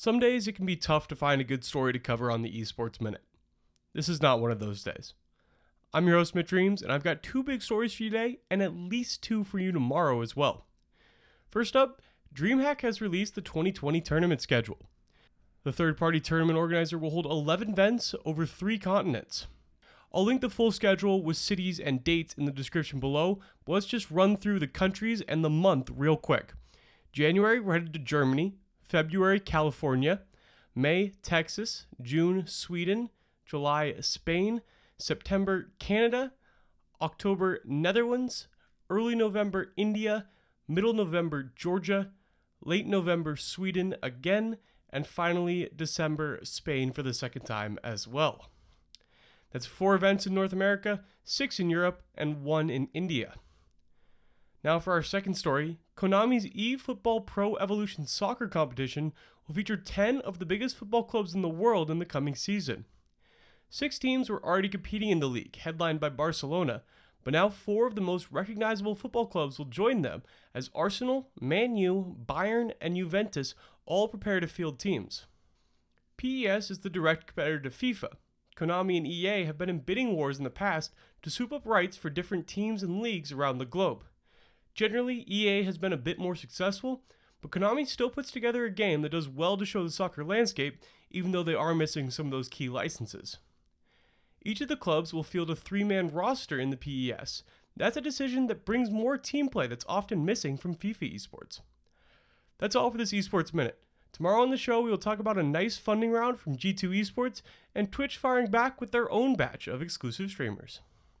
Some days it can be tough to find a good story to cover on the Esports Minute. This is not one of those days. I'm your host, Mitch Reames, and I've got two big stories for you today, and at least two for you tomorrow as well. First up, DreamHack has released the 2020 tournament schedule. The third party tournament organizer will hold 11 events over three continents. I'll link the full schedule with cities and dates in the description below, but let's just run through the countries and the month real quick. January, we're headed to Germany, February, California, May, Texas, June, Sweden, July, Spain, September, Canada, October, Netherlands, early November, India, middle November, Georgia, late November, Sweden again, and finally, December, Spain for the second time as well. That's four events in North America, six in Europe, and one in India. Now, for our second story, Konami's eFootball Pro Evolution Soccer competition will feature 10 of the biggest football clubs in the world in the coming season. Six teams were already competing in the league, headlined by Barcelona, but now four of the most recognizable football clubs will join them as Arsenal, Man U, Bayern, and Juventus all prepare to field teams. PES is the direct competitor to FIFA. Konami and EA have been in bidding wars in the past to swoop up rights for different teams and leagues around the globe. Generally, EA has been a bit more successful, but Konami still puts together a game that does well to show the soccer landscape, even though they are missing some of those key licenses. Each of the clubs will field a three man roster in the PES. That's a decision that brings more team play that's often missing from FIFA esports. That's all for this Esports Minute. Tomorrow on the show, we will talk about a nice funding round from G2 Esports and Twitch firing back with their own batch of exclusive streamers.